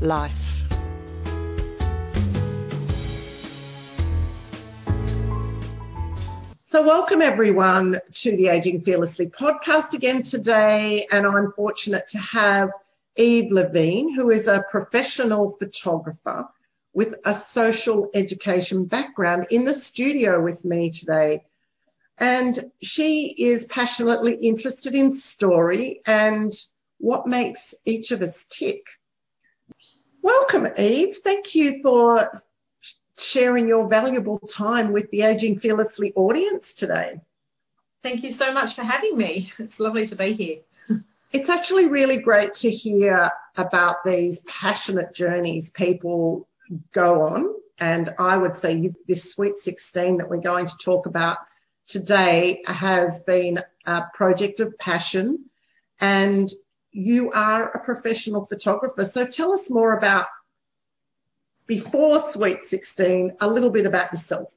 life. So, welcome everyone to the Aging Fearlessly podcast again today. And I'm fortunate to have Yve Lavine, who is a professional photographer with a social education background, in the studio with me today. And she is passionately interested in story and what makes each of us tick. Welcome, Yve. Thank you for sharing your valuable time with the Aging Fearlessly audience today. Thank you so much for having me. It's lovely to be here. It's actually really great to hear about these passionate journeys people go on. And I would say this Sweet 16 that we're going to talk about today has been a project of passion. And you are a professional photographer. So tell us more about before Sweet 16, a little bit about yourself.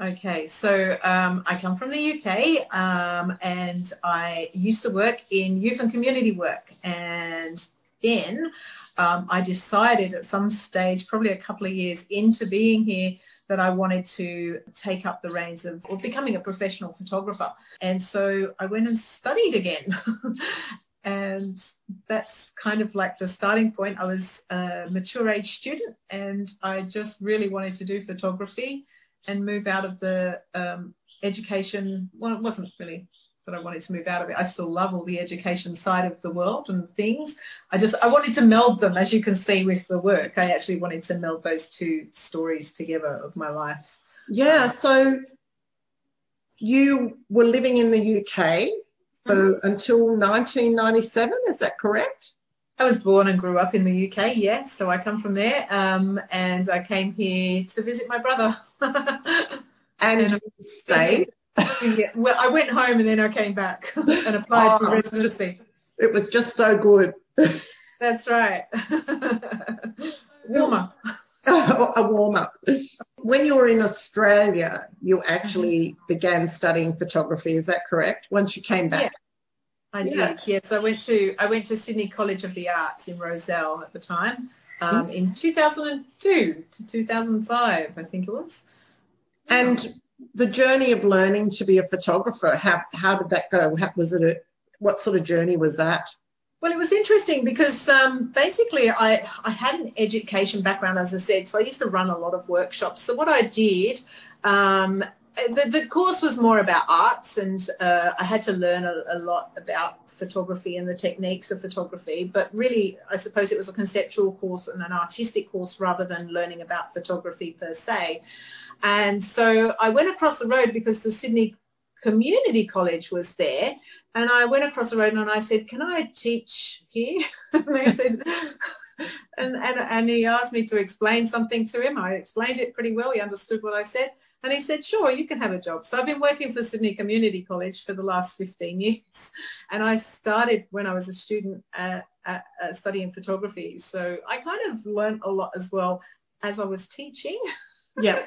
Okay, so um, I come from the UK um, and I used to work in youth and community work. And then um, I decided at some stage, probably a couple of years into being here, that I wanted to take up the reins of becoming a professional photographer. And so I went and studied again. and that's kind of like the starting point. I was a mature age student and I just really wanted to do photography and move out of the um, education. Well, it wasn't really that I wanted to move out of it. I still love all the education side of the world and things. I just I wanted to meld them, as you can see with the work. I actually wanted to meld those two stories together of my life. Yeah. So you were living in the UK until 1997. Is that correct? I was born and grew up in the UK, yes. So I come from there. Um, and I came here to visit my brother. and, and stayed? yeah. Well, I went home and then I came back and applied oh, for residency. It was just so good. That's right. warm up. a warm up. When you were in Australia, you actually began studying photography. Is that correct? Once you came back. Yeah. I yeah. did. Yes, I went to I went to Sydney College of the Arts in Rozelle at the time, um, mm-hmm. in 2002 to 2005, I think it was. And the journey of learning to be a photographer, how how did that go? How, was it a what sort of journey was that? Well, it was interesting because um, basically I, I had an education background, as I said. So I used to run a lot of workshops. So what I did, um, the, the course was more about arts, and uh, I had to learn a, a, lot about photography and the techniques of photography. But really, I suppose it was a conceptual course and an artistic course rather than learning about photography per se. And so I went across the road because the Sydney Community College was there. And I went across the road and I said, Can I teach here? and they said, and, and, and he asked me to explain something to him. I explained it pretty well. He understood what I said. And he said, Sure, you can have a job. So I've been working for Sydney Community College for the last 15 years. And I started when I was a student at, at, at studying photography. So I kind of learned a lot as well as I was teaching. Yeah.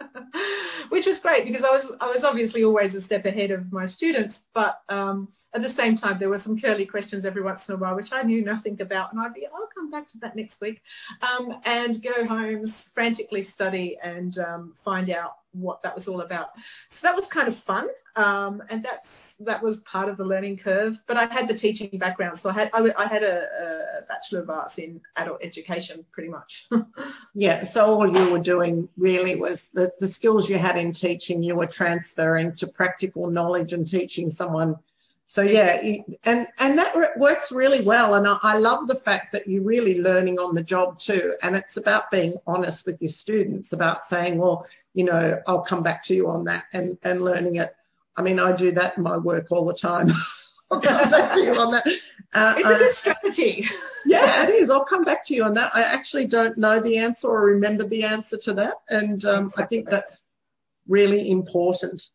which was great because I was I was obviously always a step ahead of my students, but um, at the same time there were some curly questions every once in a while which I knew nothing about, and I'd be I'll come back to that next week, um, and go home frantically study and um, find out what that was all about. So that was kind of fun, um, and that's that was part of the learning curve. But I had the teaching background, so I had I, I had a, a, bachelor of arts in adult education, pretty much. yeah. So all you were doing really was the the skills you had in teaching, you were transferring to practical knowledge and teaching someone. So yeah, and and that works really well. And I, I love the fact that you're really learning on the job too. And it's about being honest with your students about saying, well, you know, I'll come back to you on that and, and learning it. I mean, I do that in my work all the time. I'll come back to you on that. Uh, it's a good strategy. yeah, it is. I'll come back to you on that. I actually don't know the answer or remember the answer to that. And um, exactly. I think that's really important.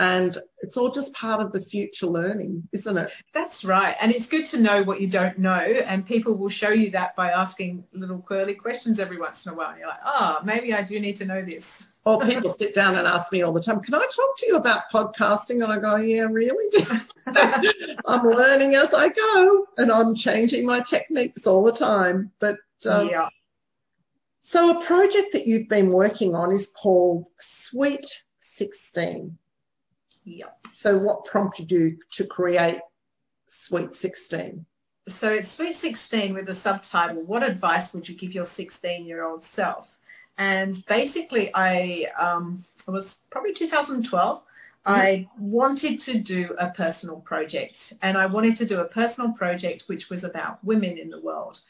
And it's all just part of the future learning, isn't it? That's right. And it's good to know what you don't know. And people will show you that by asking little curly questions every once in a while. and You're like, oh, maybe I do need to know this. Or people sit down and ask me all the time, can I talk to you about podcasting? And I go, yeah, really? I'm learning as I go and I'm changing my techniques all the time. But um, yeah. So a project that you've been working on is called Sweet 16. Yep. So, what prompted you to create Sweet 16? So, it's Sweet 16 with a subtitle What Advice Would You Give Your 16 Year Old Self? And basically, I um, it was probably 2012. Mm-hmm. I wanted to do a personal project, and I wanted to do a personal project which was about women in the world.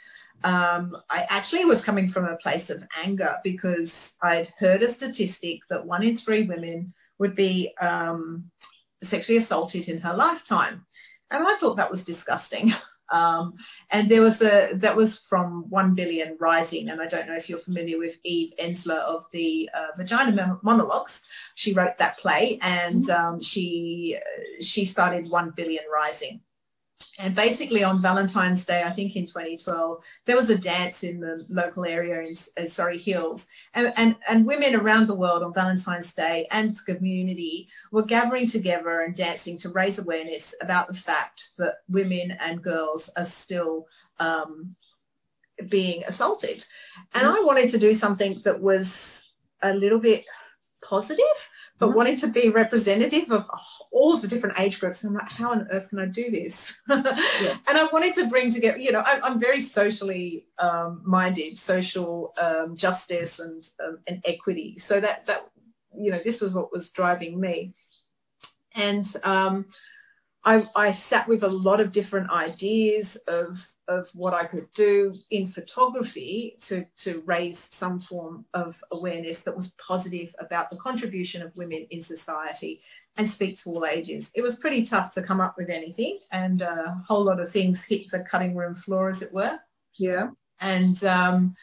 Um, I actually was coming from a place of anger because I'd heard a statistic that one in three women would be um, sexually assaulted in her lifetime. And I thought that was disgusting. Um, and there was a that was from One Billion Rising, and I don't know if you're familiar with Eve Ensler of the uh, Vagina Monologues. She wrote that play, and mm-hmm. um, she she started One Billion Rising. And basically, on Valentine's Day, I think in 2012, there was a dance in the local area in, in Surry Hills. And, and, and women around the world on Valentine's Day and the community were gathering together and dancing to raise awareness about the fact that women and girls are still um, being assaulted. And mm-hmm. I wanted to do something that was a little bit positive but mm-hmm. wanting to be representative of all the different age groups. I'm like, how on earth can I do this? yeah. And I wanted to bring together, you know, I'm, I'm very socially um, minded, social um, justice and um, and equity. So that that you know, this was what was driving me. And um, I, I sat with a lot of different ideas of, of what I could do in photography to, to raise some form of awareness that was positive about the contribution of women in society and speak to all ages. It was pretty tough to come up with anything, and a whole lot of things hit the cutting room floor, as it were. Yeah. And um,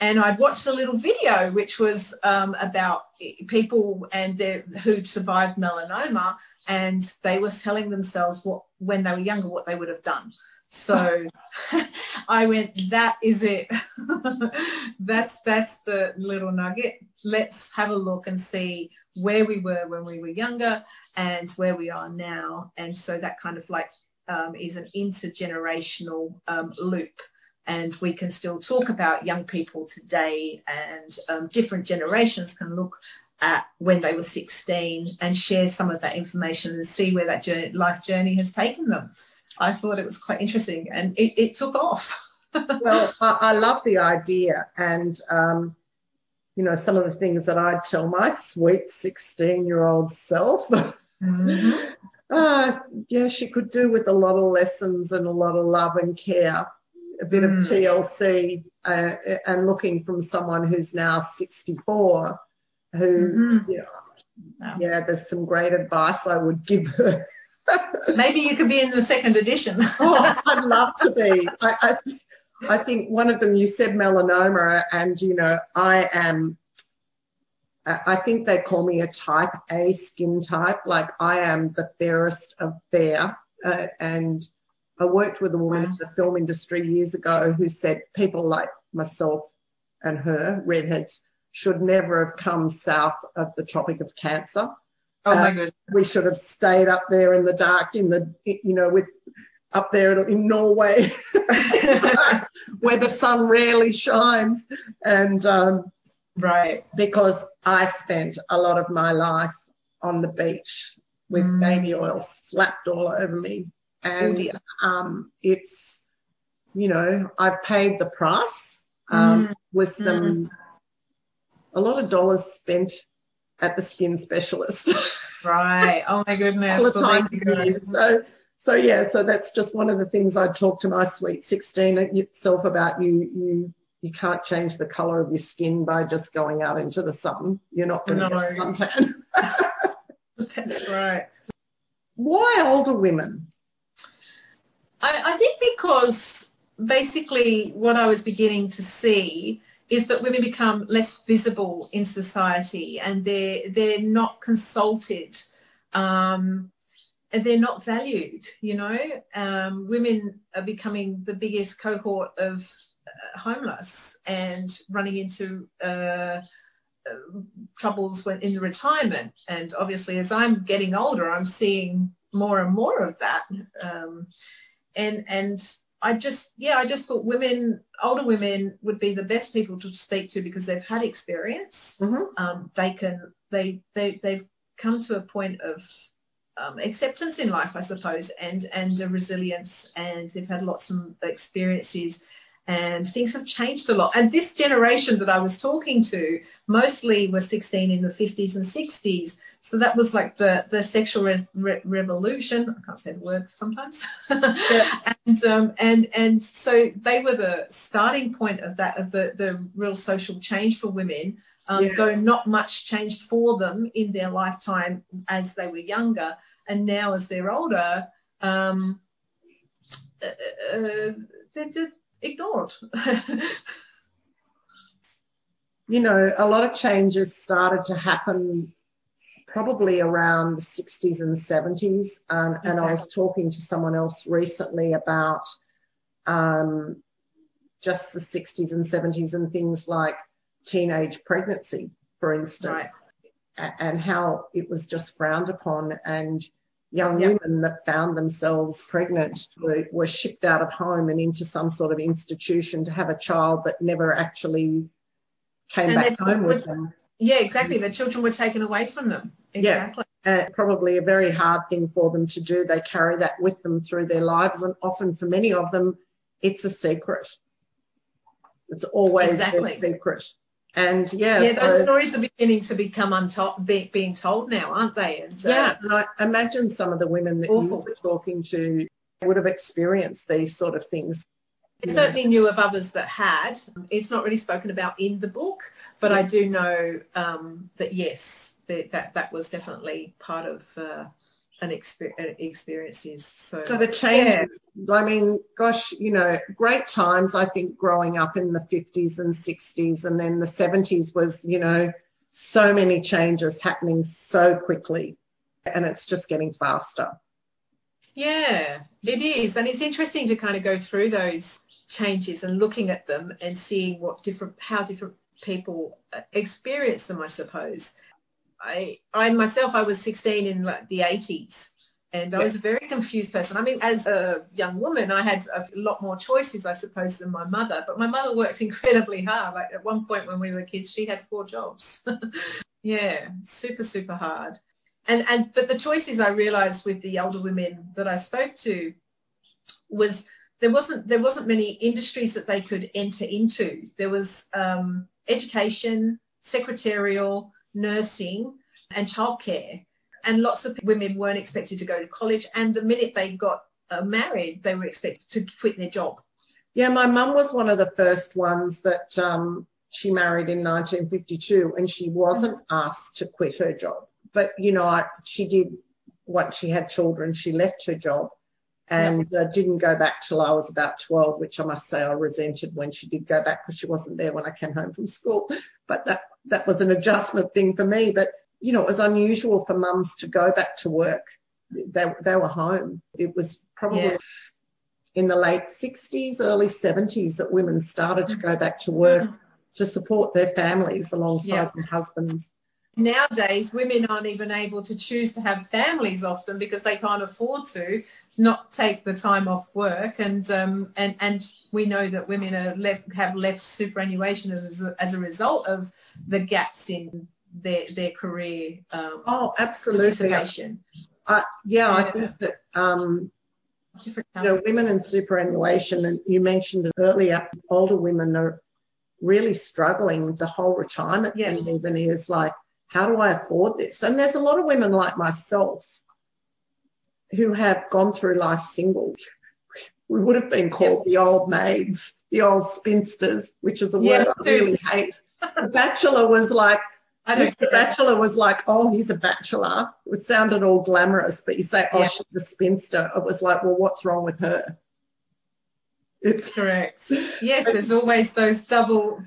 and I'd watched a little video which was um, about people and their, who'd survived melanoma and they were telling themselves what when they were younger what they would have done. So i went that is it. That's that's the little nugget. Let's have a look and see where we were when we were younger and where we are now. And so that kind of like um, is an intergenerational um, loop. And we can still talk about young people today and um, different generations can look at when they were 16 and share some of that information and see where that journey, life journey has taken them. I thought it was quite interesting and it, it took off. well, I, I, love the idea. And, um, you know, some of the things that I'd tell my sweet 16 year old self. Mm-hmm. uh, yeah, she could do with a lot of lessons and a lot of love and care, a bit mm. of TLC, uh, and looking from someone who's now 64 who, mm-hmm. you know, yeah, there's some great advice I would give her. Maybe you could be in the second edition. oh, I'd love to be. I, I, I think one of them you said melanoma, and you know, I am. I think they call me a type A skin type. Like I am the fairest of fair, uh, and I worked with a woman wow. in the film industry years ago who said people like myself and her redheads should never have come south of the Tropic of Cancer. Oh my uh. We should have stayed up there in the dark, in the, you know, with up there in Norway, where the sun rarely shines. And, um, right. Because I spent a lot of my life on the beach with mm. baby oil slapped all over me. And um, it's, you know, I've paid the price um, mm. with some. Mm a lot of dollars spent at the skin specialist. right. Oh my goodness. well, so, so yeah, so that's just one of the things I talk to my sweet 16 itself about. You, you, you can't change the color of your skin by just going out into the sun. You're not going to no. get suntan. that's right. Why older women? I, I think because basically what I was beginning to see is that women become less visible in society and they're they're not consulted um, and they're not valued you know? Um, women are becoming the biggest cohort of uh, homeless and running into uh, uh, troubles when in retirement. And obviously as i'm getting older i'm seeing more and more of that. Um, and and I just yeah I just thought women older women would be the best people to speak to because they've had experience Mhm. um, they can they they they've come to a point of um, acceptance in life I suppose and and a resilience and they've had lots of experiences and things have changed a lot and this generation that I was talking to mostly were 16 in the 50s and 60s so that was like the the sexual re- re- revolution. I can't say the word sometimes. and um, and and so they were the starting point of that of the the real social change for women. Um, Yes. Though not much changed for them in their lifetime as they were younger, and now as they're older, um, uh, uh, they're just ignored. you know, a lot of changes started to happen probably around the 60s and 70s. Um, And I was talking to someone else recently about um, just the 60s and 70s and things like teenage pregnancy, for instance, Right. and how it was just frowned upon. And young Yeah. women that found themselves pregnant were, were shipped out of home and into some sort of institution to have a child that never actually came And back home with them. yeah, exactly. The children were taken away from them. Yeah. Exactly. and probably a very hard thing for them to do. They carry that with them through their lives, and often for many of them, it's a secret. It's always Exactly. a secret. And yeah, Yeah, those stories are beginning to become untold, be, being told now, aren't they? And uh, yeah, and I imagine some of the women that you Awful. were talking to would have experienced these sort of things. I certainly knew of others that had. It's not really spoken about in the book, but I do know um, that yes, that, that that was definitely part of uh, an exper- uh, experiences. So, So the changes, I mean, gosh, you know, great times, I think, growing up in the 50s and 60s. And then the 70s was, you know, so many changes happening so quickly. And it's just getting faster. Yeah, it is. And it's interesting to kind of go through those changes and looking at them and seeing what different, how different people uh, experience them, I suppose. I, I myself, I was 16 in like the 80s and I was a very confused person. I mean, as a young woman, I had a lot more choices, I suppose, than my mother, but my mother worked incredibly hard. Like at one point when we were kids, she had four jobs. yeah, super, super hard and and but the choices I realized with the older women that I spoke to was there wasn't there wasn't many industries that they could enter into. There was um, education, secretarial, nursing, and childcare, and lots of women weren't expected to go to college. And the minute they got uh, married, they were expected to quit their job. Yeah, my mum was one of the first ones that um, she married in 1952, and she wasn't asked to quit her job. But, you know, I, she did, once she had children, she left her job and uh, didn't go back till I was about 12, which I must say I resented when she did go back because she wasn't there when I came home from school. But that, that was an adjustment thing for me. But, you know, it was unusual for mums to go back to work. They, they were home. It was probably Yeah. in the late 60s, early 70s that women started to go back to work to support their families alongside Yeah. their husbands. Nowadays, women aren't even able to choose to have families often because they can't afford to not take the time off work, and um, and and we know that women are left have left superannuation as a, as a result of the gaps in their their career um, Oh, absolutely. yeah, I think that um, Different you know, women in superannuation, and you mentioned earlier, older women are really struggling. The whole retirement Yeah. thing even is like, how do I afford this? And there's a lot of women like myself who have gone through life single. We would have been called the old maids, the old spinsters, which is a Yeah, word I really hate. The bachelor was like, I don't the bachelor was like, oh, he's a bachelor. It sounded all glamorous, but you say, oh, Yeah. she's a spinster. It was like, well, what's wrong with her? It's correct. Yes, there's always those double.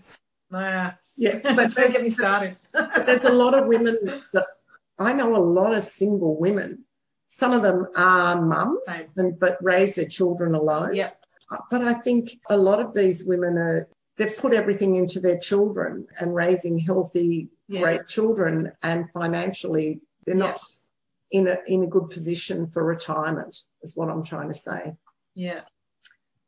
Uh, yeah, but don't get me started. there's a lot of women that I know. A lot of single women. Some of them are mums, and, but raise their children alone. Yeah. But I think a lot of these women are they've put everything into their children and raising healthy, yeah. great children, and financially they're not in a in a good position for retirement. Is what I'm trying to say. Yeah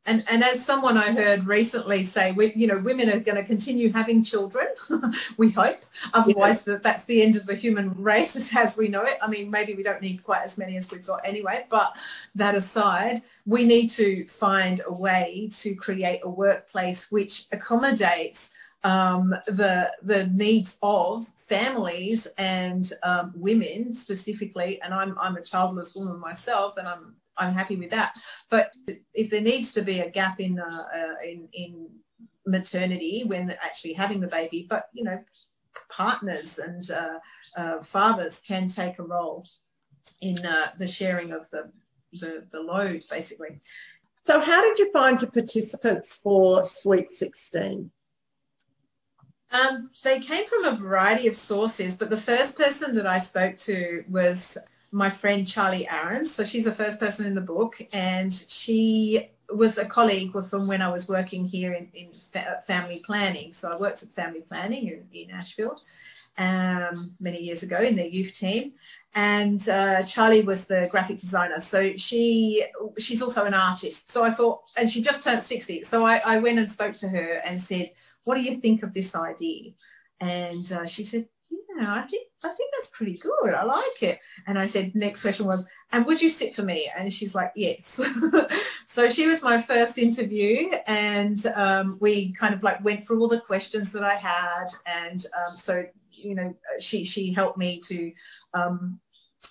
and and as someone I heard recently say, we, you know, women are going to continue having children. we hope. Otherwise, yeah. that that's the end of the human race as, as we know it. I mean, maybe we don't need quite as many as we've got anyway. But that aside, we need to find a way to create a workplace which accommodates um, the the needs of families and um, women specifically. And I'm I'm a childless woman myself, and I'm I'm happy with that. But if there needs to be a gap in uh, uh, in, in maternity when actually having the baby, but you know, partners and uh, uh fathers can take a role in uh, the sharing of the, the the load, basically. So, how did you find your participants for Sweet 16? Um, they came from a variety of sources, but the first person that I spoke to was my friend Charlie Aaron. So she's the first person in the book, and she was a colleague from when I was working here in, in fa- family planning. So I worked at family planning in, in Ashfield um, many years ago in their youth team. And uh, Charlie was the graphic designer. So she she's also an artist. So I thought, and she just turned 60. So I, I went and spoke to her and said, what do you think of this idea? And uh, she said, yeah, I think I think that's pretty good. I like it. And I said, next question was, and would you sit for me? And she's like, yes. so she was my first interview, and um, we kind of like went through all the questions that I had, and um, so you know, she she helped me to um,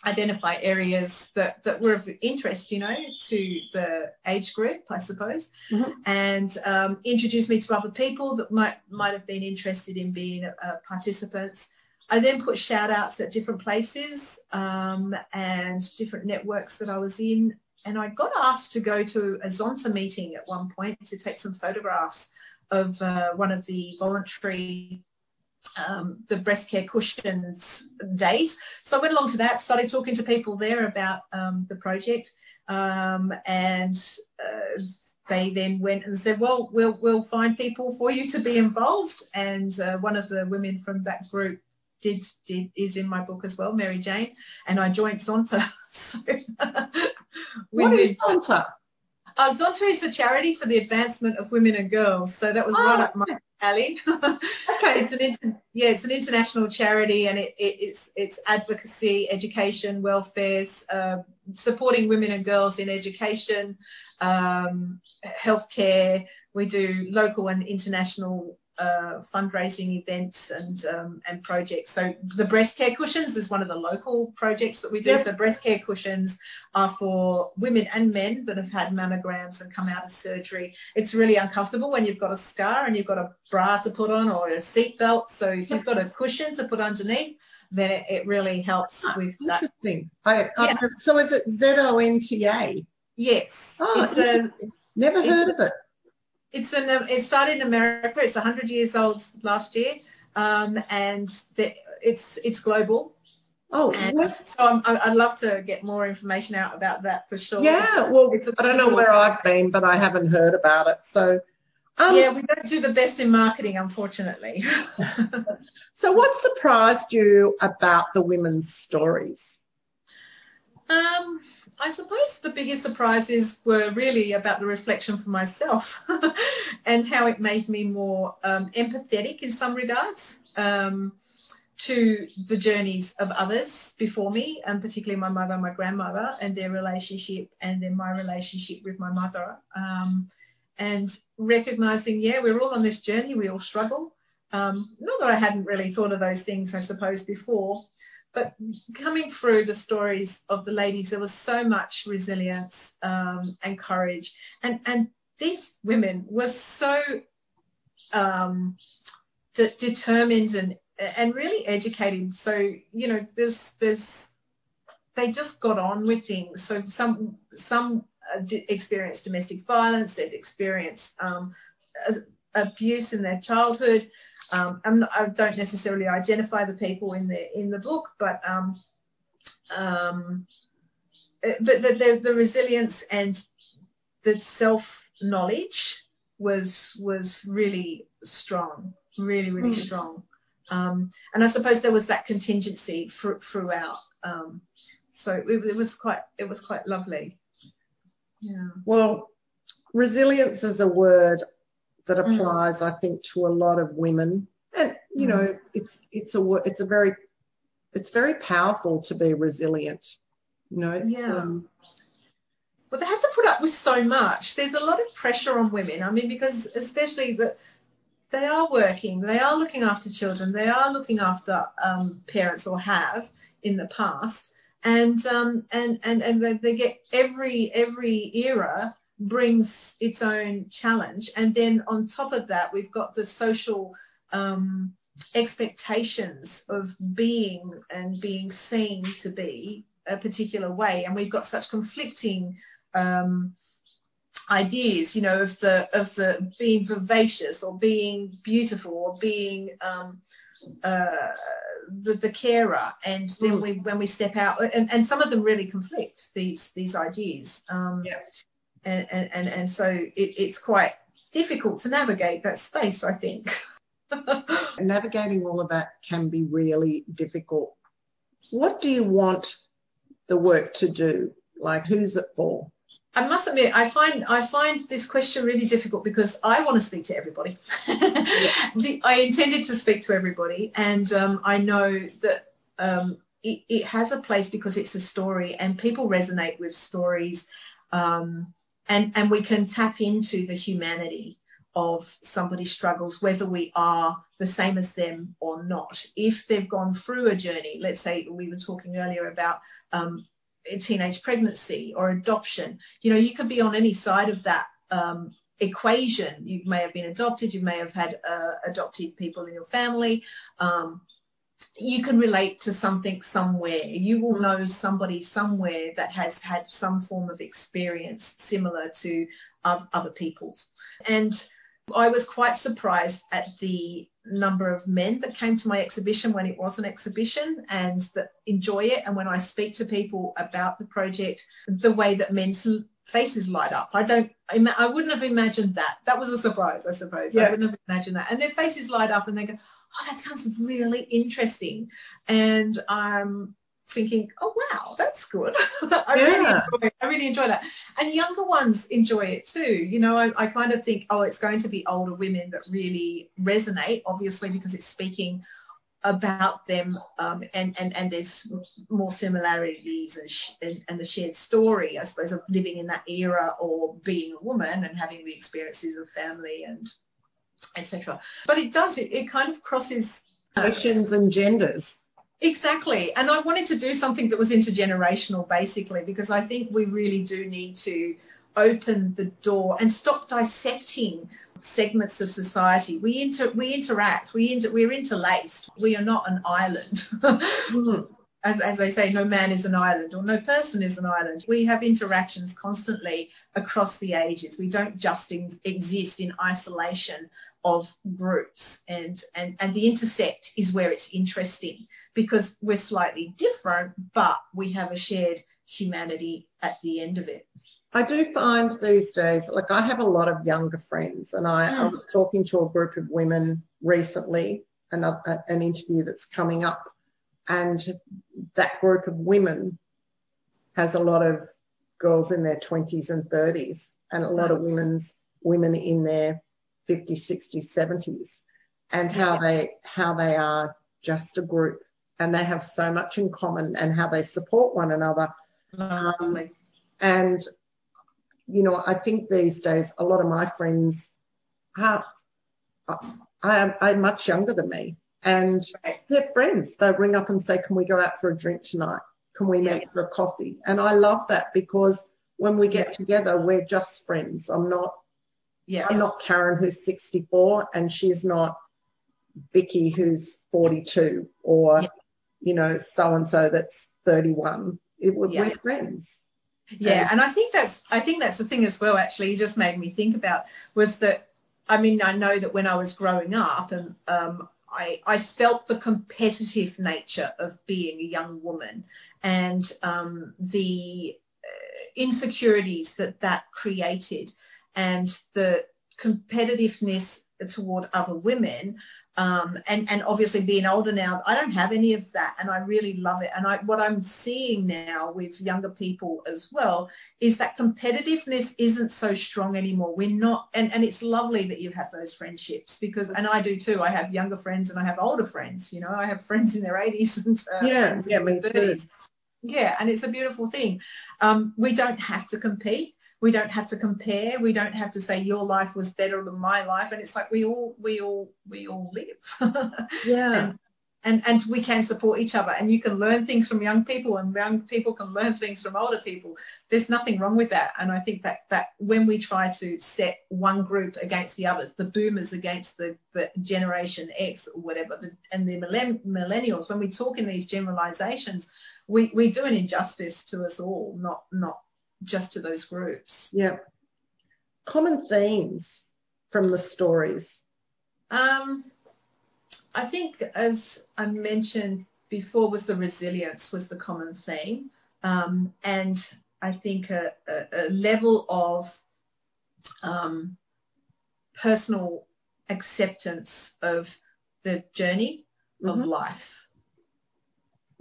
identify areas that, that were of interest, you know, to the age group, I suppose, mm-hmm. and um, introduce me to other people that might might have been interested in being uh, participants. I then put shout outs at different places um, and different networks that I was in. And I got asked to go to a Zonta meeting at one point to take some photographs of uh, one of the voluntary um, the breast care cushions days. So I went along to that, started talking to people there about um, the project, um, and uh, they then went and said, "Well, we'll we'll find people for you to be involved." And uh, one of the women from that group did did is in my book as well, Mary Jane, and I joined Zonta. so, what is Zonta? Uh, Zonta is a charity for the advancement of women and girls. So that was oh, right up my alley. okay, it's an inter- yeah, it's an international charity, and it, it, it's it's advocacy, education, welfare, uh, supporting women and girls in education, um, healthcare. We do local and international uh, fundraising events and um, and projects. So the breast care cushions is one of the local projects that we do. Yep. So breast care cushions are for women and men that have had mammograms and come out of surgery. It's really uncomfortable when you've got a scar and you've got a bra to put on or a seat belt. So if you've got a cushion to put underneath, then it, it really helps ah, with interesting. that. I, yeah. So is it Z O N T A? Yes. Oh, it's a, never heard of it. It's an it started in America. It's 100 years old last year, um, and the, it's it's global. Oh, and so I'm, I'd love to get more information out about that for sure. Yeah, it's, well, it's I don't know where I've been, but I haven't heard about it. So, um, yeah, we don't do the best in marketing, unfortunately. so, what surprised you about the women's stories? Um, I suppose the biggest surprises were really about the reflection for myself and how it made me more um, empathetic in some regards um, to the journeys of others before me, and particularly my mother and my grandmother and their relationship, and then my relationship with my mother. Um, and recognizing, yeah, we're all on this journey, we all struggle. Um, not that I hadn't really thought of those things, I suppose, before, but coming through the stories of the ladies, there was so much resilience um, and courage, and and these women were so um, de- determined and and really educated. So you know, there's there's they just got on with things. So some some experienced domestic violence, they'd experienced um, abuse in their childhood. Um, not, i don't necessarily identify the people in the in the book, but um, um, but the, the, the resilience and the self knowledge was was really strong, really really mm. strong. Um, and I suppose there was that contingency for, throughout. Um, so it, it, was quite it was quite lovely. Yeah. Well, resilience is a word that mm. applies, mm. I think, to a lot of women, and you mm. know, it's it's a it's a very it's very powerful to be resilient. You know, yeah. Um, well, they have to put up with so much. There's a lot of pressure on women. I mean, because especially that they are working, they are looking after children, they are looking after um, parents or have in the past, and um, and and and they, they get every every era brings its own challenge, and then on top of that, we've got the social um, expectations of being and being seen to be a particular way, and we've got such conflicting um, ideas, you know, of the of the being vivacious or being beautiful or being um, uh, the, the carer, and then mm. we when we step out, and, and some of them really conflict these these ideas. Um, yeah. And, and, and, and so it, it's quite difficult to navigate that space, I think. Navigating all of that can be really difficult. What do you want the work to do? Like, who's it for? I must admit, I find I find this question really difficult because I want to speak to everybody. I intended to speak to everybody, and um, I know that um, it, it, has a place because it's a story, and people resonate with stories, um, and and we can tap into the humanity of somebody's struggles, whether we are the same as them or not. If they've gone through a journey, let's say we were talking earlier about um, teenage pregnancy or adoption, you know, you could be on any side of that um, equation. You may have been adopted, you may have had uh, adopted people in your family. Um, you can relate to something somewhere. You will mm. know somebody somewhere that has had some form of experience similar to other people's. And I was quite surprised at the number of men that came to my exhibition when it was an exhibition and that enjoy it. And when I speak to people about the project, the way that men's faces light up. I don't, I wouldn't have imagined that. That was a surprise, I suppose. Yeah. I wouldn't have imagined that. And their faces light up and they go, oh, that sounds really interesting. And I'm thinking, oh wow, that's good. I, yeah. really enjoy, I really enjoy that. And younger ones enjoy it too. You know, I, I kind of think, oh, it's going to be older women that really resonate, obviously, because it's speaking about them um, and, and, and there's more similarities and, sh- and, and, the shared story, I suppose, of living in that era or being a woman and having the experiences of family and etc. But it does, it, it kind of crosses uh, nations and genders. Exactly. And I wanted to do something that was intergenerational basically because I think we really do need to open the door and stop dissecting segments of society. We inter we interact, we inter we're interlaced. We are not an island. Mm-hmm. as, as they say, no man is an island or no person is an island. We have interactions constantly across the ages. We don't just in, exist in isolation of groups and, and, and the intersect is where it's interesting because we're slightly different, but we have a shared humanity at the end of it. I do find these days, like I have a lot of younger friends, and I, mm. I was talking to a group of women recently, another, an interview that's coming up, and that group of women has a lot of girls in their 20s and 30s, and a lot of women's women in their 50s, 60s, 70s, and how they how they are just a group and they have so much in common and how they support one another. Um, and, you know, I think these days a lot of my friends are, are, are much younger than me and they're friends. They ring up and say, Can we go out for a drink tonight? Can we meet yeah. for a coffee? And I love that because when we get yeah. together, we're just friends. I'm not, yeah. I'm not Karen who's 64 and she's not Vicky who's 42 or yeah you know, so and so that's 31. It, we're, yeah. we're friends. Yeah, and, and I think that's I think that's the thing as well. Actually, you just made me think about was that I mean I know that when I was growing up and um, I, I felt the competitive nature of being a young woman and um, the uh, insecurities that that created and the competitiveness toward other women um, and and obviously being older now i don't have any of that and i really love it. And i what i'm seeing now with younger people as well is that competitiveness isn't so strong anymore. We're not and and it's lovely that you have those friendships because and i do too. I have younger friends and i have older friends you know i have friends in their 80s and uh, yeah yeah me 30s yeah and it's a beautiful thing. Um, we don't have to compete we don't have to compare. We don't have to say your life was better than my life. And it's like we all we all we all live. Yeah. And, and and we can support each other. And you can learn things from young people and young people can learn things from older people. There's nothing wrong with that. And i think that that when we try to set one group against the others the boomers against the, the generation x or whatever the, and the millennials when we talk in these generalizations we we do an injustice to us all not not just to those groups. Yeah. Common themes from the stories. Um, I think, as I mentioned before, was the resilience was the common theme, um, and I think a, a, a level of um, personal acceptance of the journey mm-hmm. of life,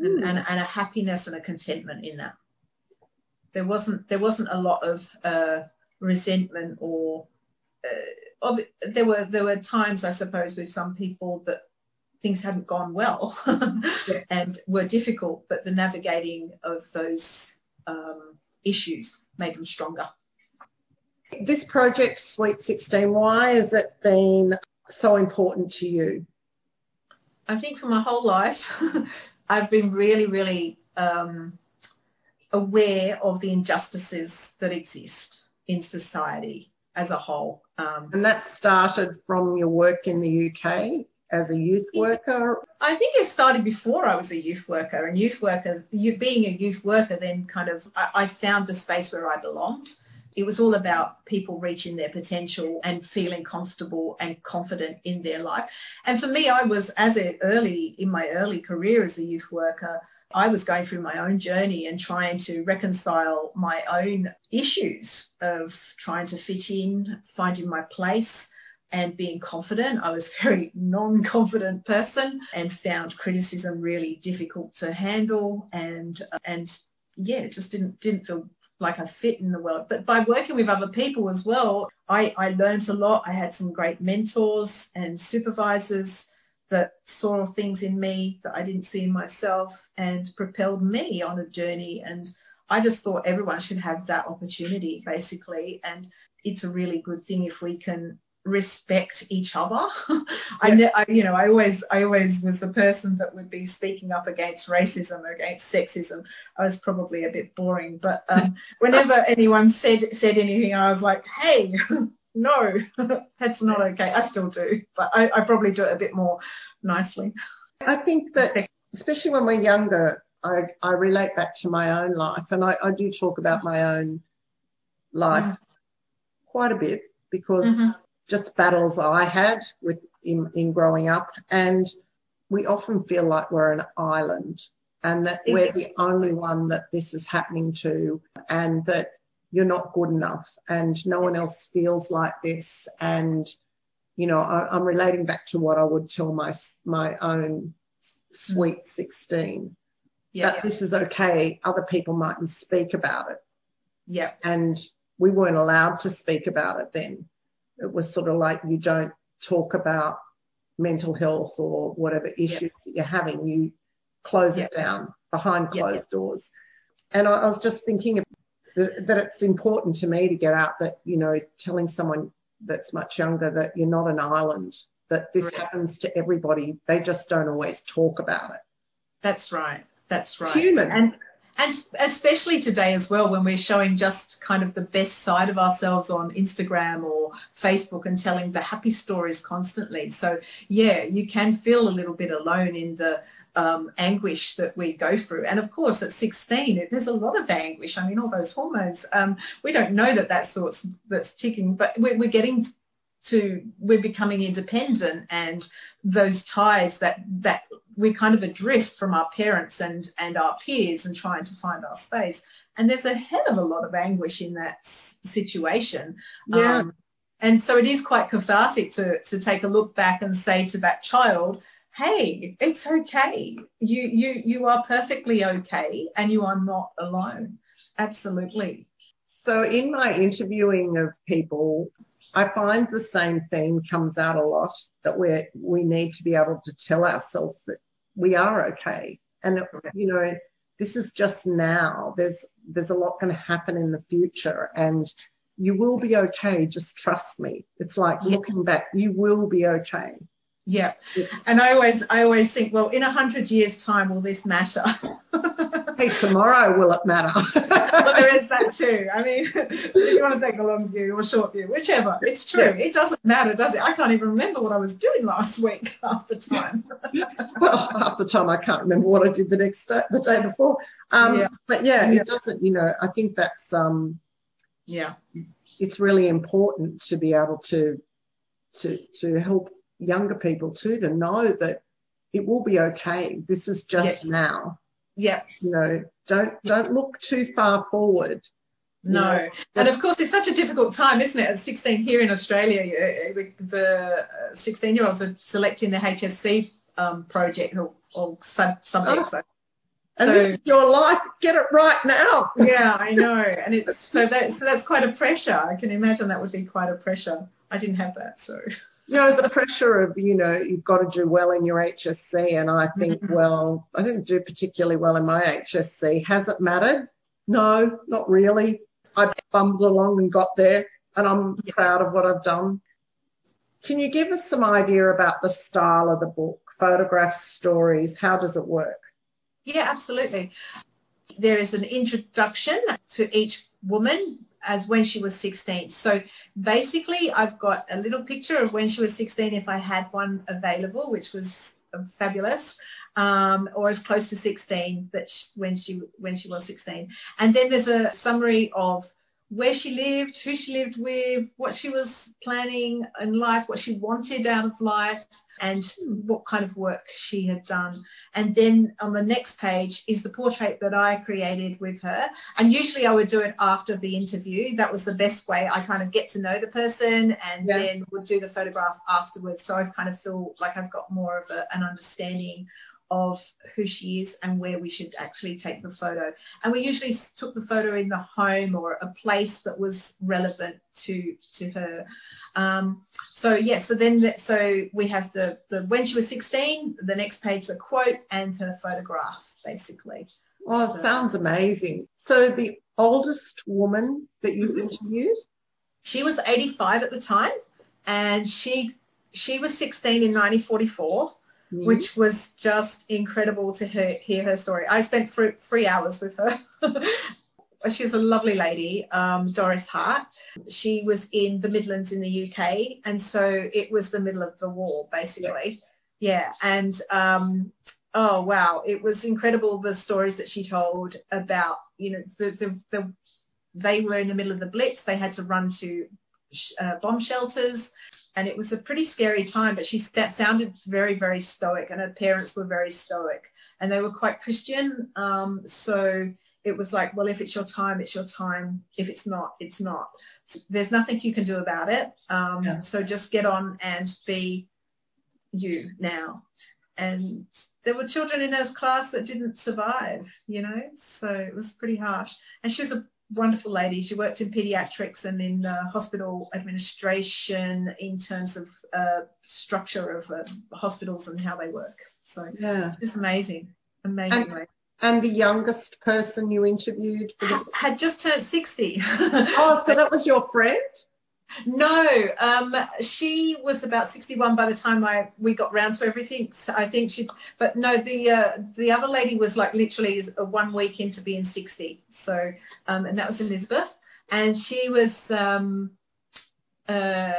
mm. and, and, and a happiness and a contentment in that there wasn't there wasn't a lot of uh, resentment or uh, of there were there were times I suppose with some people that things hadn't gone well yeah. and were difficult, but the navigating of those um, issues made them stronger. This project, Sweet 16, why has it been so important to you? I think for my whole life, I've been really, really um, aware of the injustices that exist in society as a whole. Um, and that started from your work in the UK as a youth worker? I think it started before I was a youth worker. And youth worker, you being a youth worker, then kind of I, I found the space where I belonged. It was all about people reaching their potential and feeling comfortable and confident in their life. And for me, I was as a early in my early career as a youth worker, I was going through my own journey and trying to reconcile my own issues of trying to fit in, finding my place and being confident. I was a very non-confident person and found criticism really difficult to handle and uh, and yeah, just didn't didn't feel like I fit in the world. But by working with other people as well, I, I learned a lot. I had some great mentors and supervisors that saw things in me that I didn't see in myself and propelled me on a journey. And I just thought everyone should have that opportunity, basically. And it's a really good thing if we can respect each other. I, I, you know, I always, I always was the person that would be speaking up against racism, against sexism. I was probably a bit boring, but um, whenever anyone said said anything, I was like, "Hey, no, that's not okay. I still do, but I, I, probably do it a bit more nicely. I think that, especially when we're younger, I, I relate back to my own life, and I, I do talk about my own life mm. quite a bit because mm-hmm. just battles I had with in, in growing up, and we often feel like we're an island and that we're the only one that this is happening to, and that you're not good enough and no one else feels like this. And you know I, am relating back to what i would tell my my own sweet 16 yeah, that yeah. this is okay. Other people mightn't speak about it. Yeah. And we weren't allowed to speak about it then. It was sort of like you don't talk about mental health or whatever issues that you're having. You close it down behind closed doors. And I, I was just thinking that, that it's important to me to get out that, you know, telling someone that's much younger that you're not an island, that this right. happens to everybody. They just don't always talk about it. That's right. That's right. Human. And and especially today as well when we're showing just kind of the best side of ourselves on instagram or facebook and telling the happy stories constantly. So yeah you can feel a little bit alone in the um, anguish that we go through. And of course at 16 there's a lot of anguish. I mean all those hormones um, we don't know that that's what's that's ticking but we're, we're getting to we're becoming independent and those ties that that we're kind of adrift from our parents and and our peers and trying to find our space. And there's a hell of a lot of anguish in that s- situation. Yeah. um, and so it is quite cathartic to to take a look back and say to that child hey it's okay. You you you are perfectly okay and you are not alone. Absolutely. So, in my interviewing of people, I find the same theme comes out a lot that we we need to be able to tell ourselves that we are okay, and you know this is just now. There's there's a lot going to happen in the future, and you will be okay. Just trust me. It's like Yeah. looking back, you will be okay. yeah It's, and i always i always think well in a hundred years time will this matter hey, tomorrow will it matter? well, there is that too. I mean, if you want to take a long view or short view, whichever, it's true. Yeah. It doesn't matter, does it? I can't even remember what I was doing last week half the time. well, half the time I can't remember what I did the next day, the day before. Um, Yeah. But yeah, Yeah. it doesn't. You know, I think that's um, Yeah, it's really important to be able to to to help younger people too to know that it will be okay. This is just now. yeah, You know, don't don't look too far forward. You no. know, And of course, it's such a difficult time, isn't it? At 16 here in Australia, uh, uh, the 16 year olds are selecting the HSC um, project or, or sub- subjects. and so- this is your life. Get it right now. yeah, I know. And it's so that so that's quite a pressure. I can imagine that would be quite a pressure. I didn't have that, so you know the pressure of you know you've got to do well in your HSC and I think Mhm. well I didn't do particularly well in my HSC has it mattered no not really I bumbled along and got there and I'm Yeah. proud of what I've done can you give us some idea about the style of the book photographs stories how does it work Yeah, absolutely. There is an introduction to each woman as when she was 16. So basically, I've got a little picture of when she was 16, if I had one available, which was fabulous, um, or as close to 16 that sh when she when she was 16. And then there's a summary of where she lived, who she lived with, what she was planning in life, what she wanted out of life, and what kind of work she had done. And then on the next page is the portrait that I created with her. And usually I would do it after the interview. That was the best way. I kind of get to know the person and Yeah. then would do the photograph afterwards. So I kind of feel like I've got more of a, an understanding of who she is and where we should actually take the photo. And we usually took the photo in the home or a place that was relevant to to her. Um, so yeah, so then the, so we have the the when she was 16, the next page the quote and her photograph basically. oh So- sounds amazing so the oldest woman that you interviewed She was 85 at the time and she she was 16 in 1944. Which was just incredible to hear, hear her story. I spent three, three hours with her. she was a lovely lady, um, Doris Hart. She was in the Midlands in the UK, and so it was the middle of the war, basically. Yeah, and um, oh wow, it was incredible the stories that she told about you know the the, the they were in the middle of the Blitz. They had to run to sh- uh, bomb shelters and it was a pretty scary time but she that sounded very very stoic and her parents were very stoic and they were quite christian. Um, so it was like well if it's your time it's your time. If it's not it's not. There's nothing you can do about it. Um, Yeah. so just get on and be you now. And there were children in her class that didn't survive you know? So it was pretty harsh. And she was a wonderful lady. She worked in pediatrics and in uh, hospital administration in terms of uh, structure of uh, hospitals and how they work. So yeah it's amazing, amazing. And- and the youngest person you interviewed for the Had just turned 60. oh so that was your friend No, um, she was about sixty-one by the time I we got round to everything. So I think she, but no, the uh, the other lady was like literally one week into being sixty. So, um, and that was Elizabeth, and she was um, uh,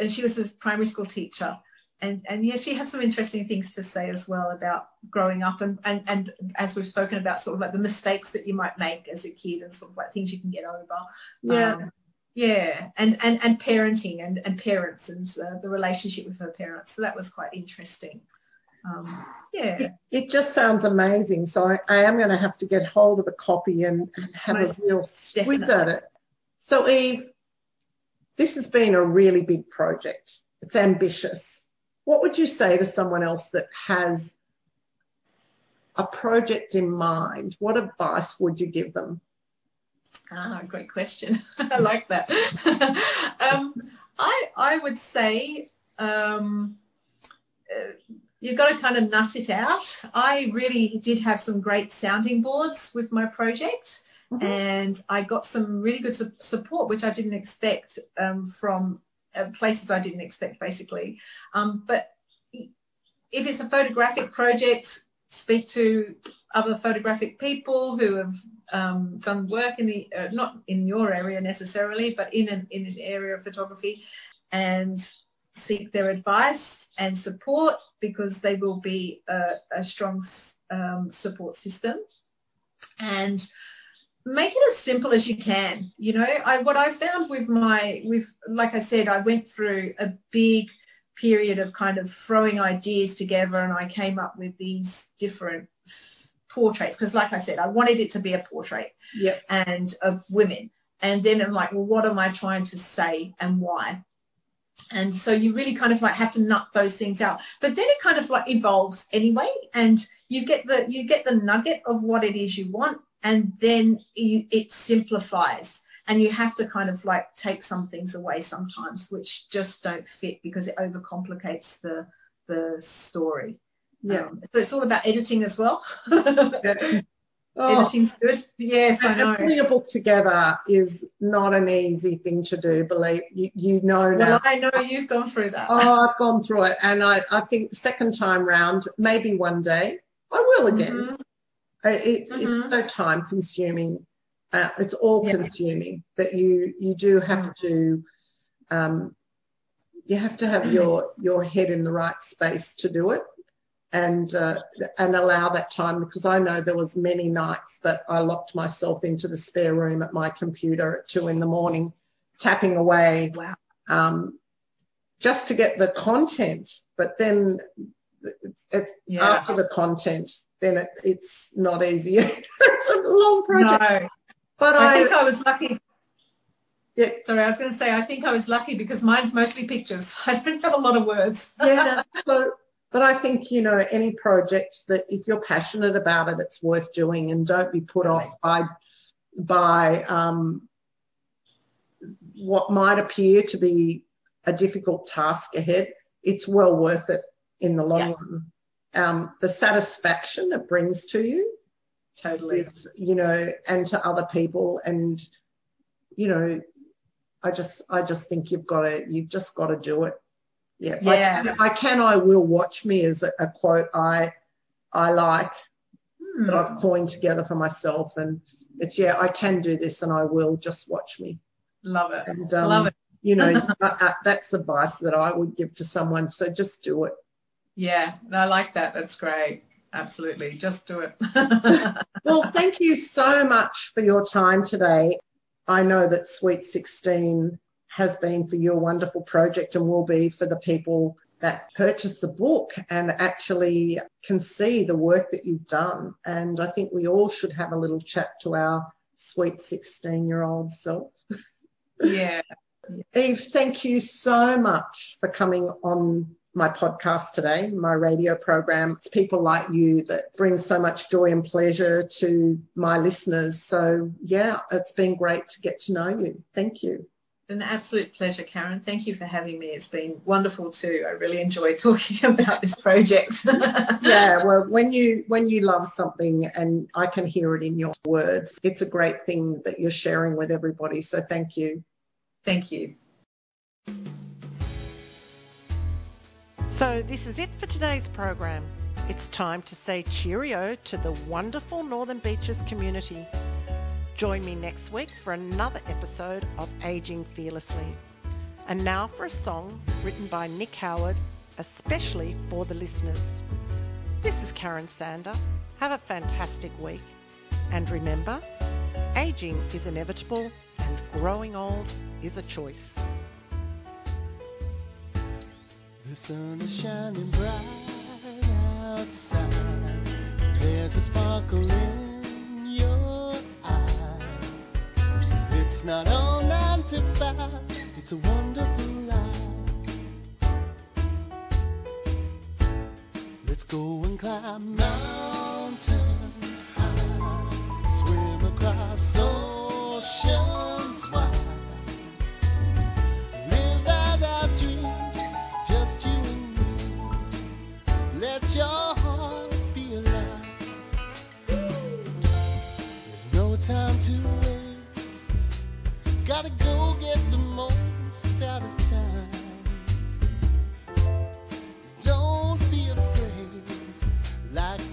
and she was a primary school teacher. And, and yeah, she has some interesting things to say as well about growing up and, and, and as we've spoken about sort of like the mistakes that you might make as a kid and sort of like things you can get over. Yeah. Um, yeah and and and parenting and and parents and uh, the relationship with her parents. So that was quite interesting. Um, yeah. It, it, just sounds amazing. So I, I am going to have to get hold of a copy and, and have Most a real squeeze at it. So Yve this has been a really big project. It's ambitious. What would you say to someone else that has a project in mind? What advice would you give them Ah, great question. I like that. um, I I would say um, uh, you've got to kind of nut it out. I really did have some great sounding boards with my project, mm-hmm. and I got some really good su- support, which I didn't expect um, from uh, places I didn't expect, basically. Um, but if it's a photographic project, speak to other photographic people who have um, done work in the uh, not in your area necessarily, but in an in an area of photography, and seek their advice and support because they will be a, a strong um, support system, and make it as simple as you can. You know, I what I found with my with like I said, I went through a big period of kind of throwing ideas together and I came up with these different portraits because like I said I wanted it to be a portrait yep. and of women. And then I'm like well what am I trying to say and why? And so you really kind of like have to nut those things out. But then it kind of like evolves anyway and you get the you get the nugget of what it is you want and then you, it simplifies and you have to kind of like take some things away sometimes which just don't fit because it overcomplicates the the story. Yeah. Um, so it's all about editing as well. Yeah. oh, editing's good. Yes i know. putting a book together is not an easy thing to do believe you, you know now well, i know you've gone through that. Oh i've gone through it and i i think second time round maybe one day i will again. Mm-hmm. it, mm-hmm. it's so time consuming uh, it's all yeah. consuming that you you do have to um, you have to have your your head in the right space to do it and uh, and allow that time because I know there was many nights that I locked myself into the spare room at my computer at two in the morning tapping away wow. um, just to get the content but then it's, it's yeah. after the content then it, it's not easy it's a long project. But I, I think I was lucky. Yeah. Sorry, I was going to say I think I was lucky because mine's mostly pictures. I don't have a lot of words. yeah. So, but I think you know any project that if you're passionate about it, it's worth doing, and don't be put off by by um, what might appear to be a difficult task ahead. It's well worth it in the long yeah. run. Um, the satisfaction it brings to you totally. with, you know and to other people. And you know i just i just think you've got to you've just got to do it. Yeah. Yeah. I can, I, can, I will watch me as a, a quote i i like hmm. that i've coined together for myself. And it's yeah i can do this and i will. Just watch me. Love it. And um, love it. you know that's advice that i would give to someone. So just do it. Yeah. I like that. That's great absolutely. Just do it. well, thank you so much for your time today. I know that Sweet 16 has been for you a wonderful project and will be for the people that purchase the book and actually can see the work that you've done. And I think we all should have a little chat to our sweet 16 year old self. Yeah. Yve, thank you so much for coming on my podcast today, my radio program. It's people like you that bring so much joy and pleasure to my listeners. So, yeah, it's been great to get to know you. Thank you. An absolute pleasure, Karen. Thank you for having me. It's been wonderful too. I really enjoyed talking about this project. yeah, well, when you when you love something and I can hear it in your words, it's a great thing that you're sharing with everybody. So thank you. Thank you. So, this is it for today's program. It's time to say cheerio to the wonderful Northern Beaches community. Join me next week for another episode of Aging Fearlessly. And now for a song written by Nick Howard, especially for the listeners. This is Karen Sander. Have a fantastic week. And remember, aging is inevitable and growing old is a choice. The sun is shining bright outside. There's a sparkle in your eye. It's not all nine to five, it's a wonderful life. Let's go and climb mountains high, swim across oceans